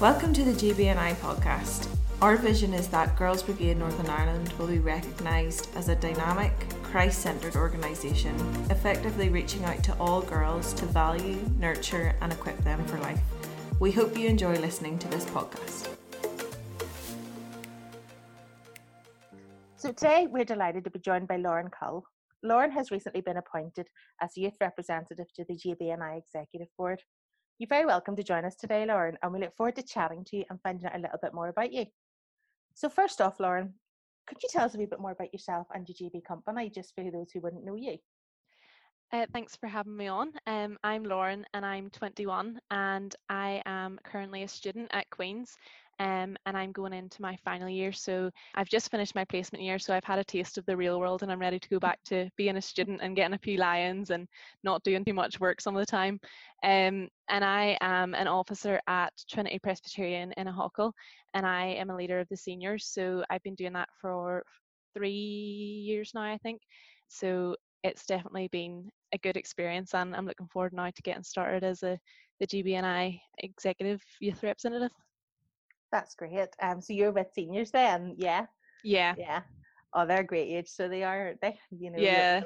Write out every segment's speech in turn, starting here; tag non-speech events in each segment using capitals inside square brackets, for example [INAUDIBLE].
Welcome to the GBNI podcast. Our vision is that Girls Brigade Northern Ireland will be recognised as a dynamic, Christ centred organisation, effectively reaching out to all girls to value, nurture, and equip them for life. We hope you enjoy listening to this podcast. So today we're delighted to be joined by Lauren Cull. Lauren has recently been appointed as youth representative to the GBNI Executive Board. You're very welcome to join us today, Lauren, and we look forward to chatting to you and finding out a little bit more about you. So, first off, Lauren, could you tell us a wee bit more about yourself and your GB company, just for those who wouldn't know you? Uh, thanks for having me on. Um, I'm Lauren and I'm 21 and I am currently a student at Queen's um, and I'm going into my final year. So I've just finished my placement year, so I've had a taste of the real world, and I'm ready to go back to being a student and getting a few lions and not doing too much work some of the time. Um, and I am an officer at Trinity Presbyterian in Ahoghill, and I am a leader of the seniors. So I've been doing that for three years now, I think. So it's definitely been a good experience, and I'm looking forward now to getting started as a the GBNI executive youth representative. That's great. Um, so you're with seniors then, yeah? Yeah. Yeah. Oh, they're great age, so they are. They, you know. Yeah.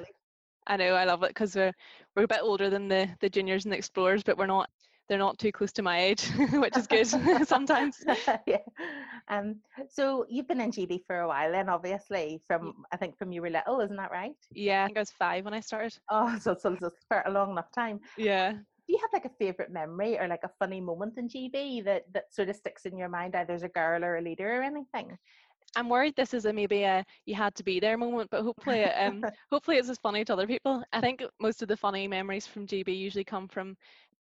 I know. I love it because we're we're a bit older than the the juniors and the explorers, but we're not. They're not too close to my age, [LAUGHS] which is good [LAUGHS] sometimes. [LAUGHS] yeah. Um. So you've been in GB for a while, then obviously from I think from you were little, isn't that right? Yeah, I think I was five when I started. Oh, so so, so for a long enough time. Yeah do you have like a favorite memory or like a funny moment in GB that that sort of sticks in your mind, either as a girl or a leader or anything? I'm worried this is a maybe a you had to be there moment, but hopefully, um, [LAUGHS] hopefully it's as funny to other people. I think most of the funny memories from GB usually come from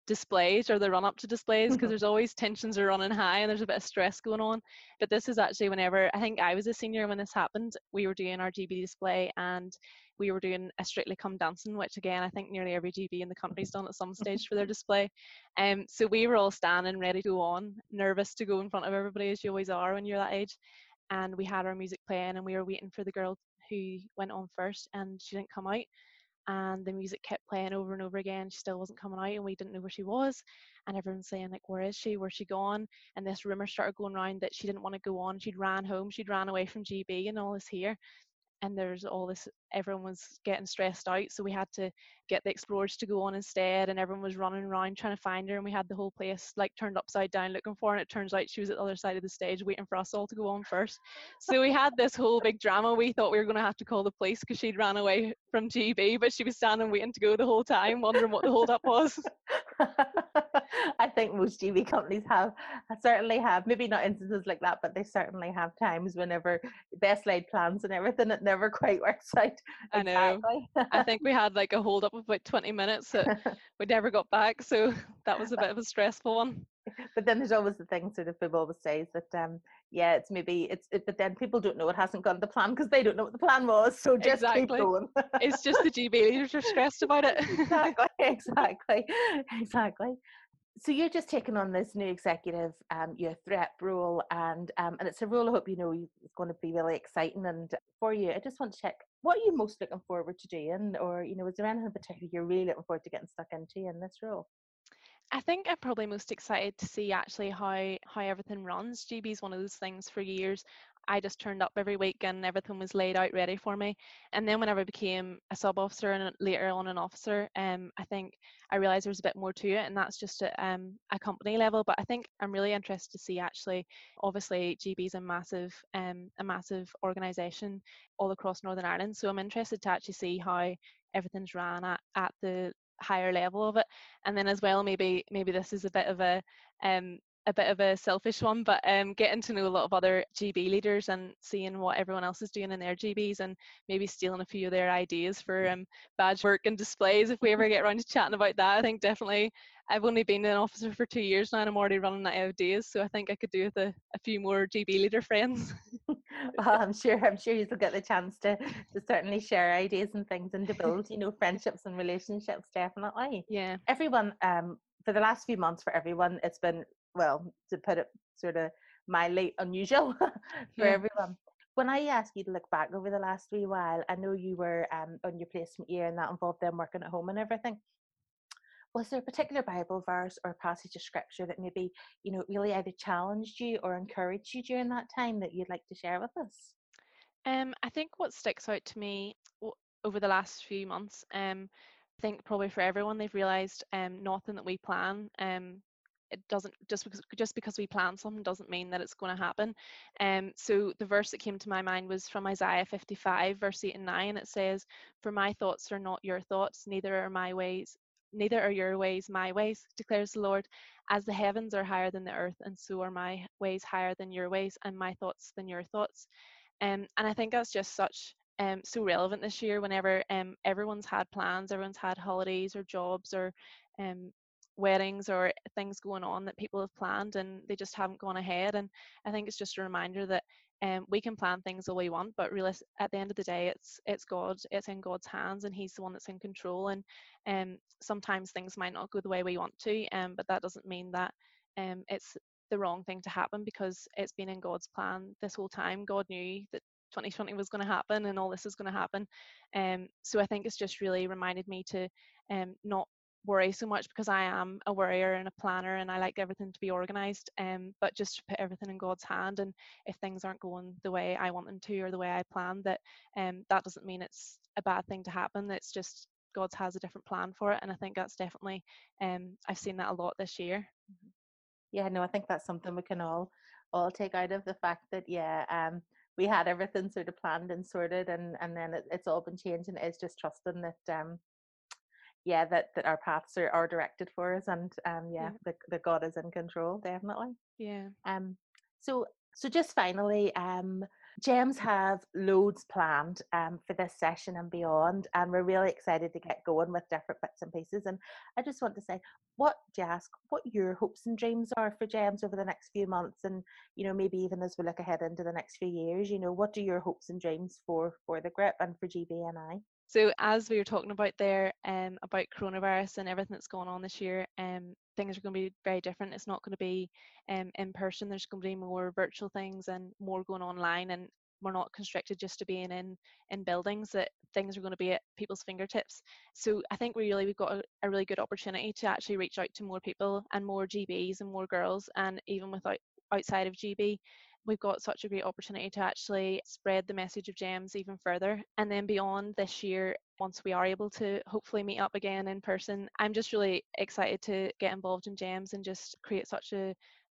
displays or the run up to displays because there's always tensions are running high and there's a bit of stress going on. But this is actually whenever I think I was a senior when this happened, we were doing our GB display and we were doing a Strictly Come Dancing, which again I think nearly every GB in the country's done at some stage for their display. Um, so we were all standing ready to go on, nervous to go in front of everybody as you always are when you're that age. And we had our music playing and we were waiting for the girl who went on first and she didn't come out and the music kept playing over and over again. She still wasn't coming out, and we didn't know where she was. And everyone's saying like, "Where is she? Where's she gone?" And this rumor started going around that she didn't want to go on. She'd ran home. She'd ran away from GB and all this here and there's all this everyone was getting stressed out so we had to get the explorers to go on instead and everyone was running around trying to find her and we had the whole place like turned upside down looking for her and it turns out she was at the other side of the stage waiting for us all to go on first. So we had this whole big drama. We thought we were going to have to call the police because she'd ran away from gb but she was standing waiting to go the whole time wondering what the hold up was [LAUGHS] I think most GB companies have certainly have maybe not instances like that, but they certainly have times whenever best laid plans and everything it never [LAUGHS] quite works out. I know. I think we had like a [LAUGHS] hold up of about twenty minutes that we never got back, so that was a bit of a stressful one. But then there's always the thing sort of people always says that um yeah it's maybe it's it, but then people don't know it hasn't gone to plan because they don't know what the plan was so just exactly. keep going. it's just the GB leaders are stressed about it. [LAUGHS] exactly, exactly, exactly so you're just taking on this new executive um, your threat role and um, and it's a role i hope you know it's going to be really exciting and for you i just want to check what are you most looking forward to doing or you know is there anything in particular you're really looking forward to getting stuck into in this role I think I'm probably most excited to see actually how how everything runs. GB is one of those things for years. I just turned up every week and everything was laid out ready for me. And then whenever I became a sub officer and later on an officer, um, I think I realised there was a bit more to it, and that's just at um, a company level. But I think I'm really interested to see actually, obviously, GB is a massive, um, a massive organisation all across Northern Ireland. So I'm interested to actually see how everything's ran at, at the higher level of it. And then as well maybe maybe this is a bit of a um a bit of a selfish one, but um, getting to know a lot of other GB leaders and seeing what everyone else is doing in their GBs and maybe stealing a few of their ideas for um, badge work and displays if we ever get around to chatting about that. I think definitely I've only been an officer for two years now and I'm already running out of ideas, so I think I could do with a, a few more GB leader friends. [LAUGHS] well, I'm sure I'm sure you'll get the chance to, to certainly share ideas and things and to build, you know, friendships and relationships definitely. Yeah. Everyone um for the last few months for everyone it's been well, to put it sort of mildly unusual [LAUGHS] for yeah. everyone. When I ask you to look back over the last wee while, I know you were um, on your placement year and that involved them working at home and everything. was there a particular Bible verse or passage of scripture that maybe, you know, really either challenged you or encouraged you during that time that you'd like to share with us? Um, I think what sticks out to me over the last few months, um, I think probably for everyone, they've realised um, nothing that we plan um, it doesn't just because just because we plan something doesn't mean that it's going to happen. Um, so the verse that came to my mind was from Isaiah 55, verse 8 and 9. It says, For my thoughts are not your thoughts, neither are my ways, neither are your ways my ways, declares the Lord. As the heavens are higher than the earth, and so are my ways higher than your ways, and my thoughts than your thoughts. Um, and I think that's just such um, so relevant this year whenever um, everyone's had plans, everyone's had holidays or jobs or um, weddings or things going on that people have planned and they just haven't gone ahead. And I think it's just a reminder that um, we can plan things all we want, but really at the end of the day, it's it's God, it's in God's hands, and He's the one that's in control. And um, sometimes things might not go the way we want to, um, but that doesn't mean that um, it's the wrong thing to happen because it's been in God's plan this whole time. God knew that 2020 was going to happen and all this is going to happen. Um, so I think it's just really reminded me to um, not worry so much because I am a worrier and a planner and I like everything to be organized um but just to put everything in God's hand and if things aren't going the way I want them to or the way I planned that um that doesn't mean it's a bad thing to happen it's just God's has a different plan for it and I think that's definitely um I've seen that a lot this year mm-hmm. yeah no I think that's something we can all all take out of the fact that yeah um we had everything sort of planned and sorted and and then it, it's all been changed and it's just trusting that um yeah that that our paths are, are directed for us and um yeah, yeah. The, the god is in control definitely yeah um so so just finally um Gems have loads planned um, for this session and beyond, and we're really excited to get going with different bits and pieces. And I just want to say, what do you ask? What your hopes and dreams are for Gems over the next few months, and you know maybe even as we look ahead into the next few years, you know what are your hopes and dreams for for the grip and for GBNI? So as we were talking about there, um, about coronavirus and everything that's going on this year, um, things are going to be very different. It's not going to be um, in person. There's going to be more virtual things and more going online, and we're not constricted just to being in in buildings. That things are going to be at people's fingertips. So I think we really we've got a, a really good opportunity to actually reach out to more people and more GBs and more girls, and even without outside of GB we've got such a great opportunity to actually spread the message of GEMS even further. And then beyond this year, once we are able to hopefully meet up again in person, I'm just really excited to get involved in GEMS and just create such a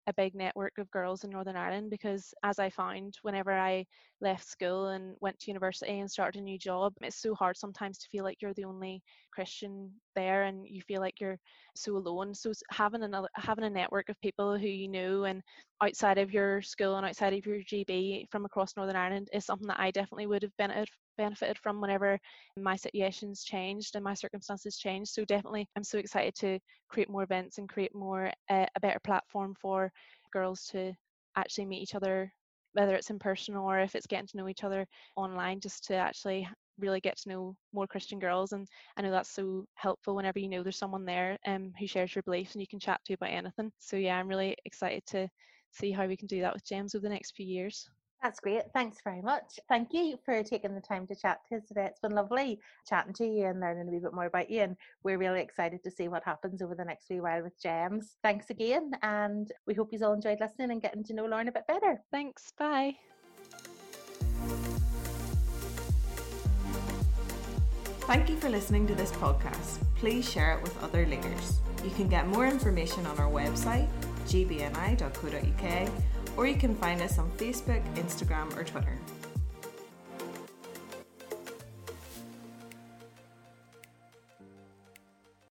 a big network of girls in Northern Ireland because as I found whenever I left school and went to university and started a new job, it's so hard sometimes to feel like you're the only Christian there and you feel like you're so alone. So having another having a network of people who you know and outside of your school and outside of your GB from across Northern Ireland is something that I definitely would have benefited benefited from whenever my situations changed and my circumstances changed. So definitely, I'm so excited to create more events and create more uh, a better platform for girls to actually meet each other, whether it's in person or if it's getting to know each other online, just to actually really get to know more Christian girls. And I know that's so helpful whenever you know there's someone there um, who shares your beliefs and you can chat to about anything. So yeah, I'm really excited to see how we can do that with Gems over the next few years. That's great. Thanks very much. Thank you for taking the time to chat to us today. It's been lovely chatting to you and learning a wee bit more about you. And we're really excited to see what happens over the next wee while with Gems. Thanks again. And we hope you all enjoyed listening and getting to know Lauren a bit better. Thanks. Bye. Thank you for listening to this podcast. Please share it with other leaders. You can get more information on our website, gbni.co.uk or you can find us on Facebook, Instagram, or Twitter.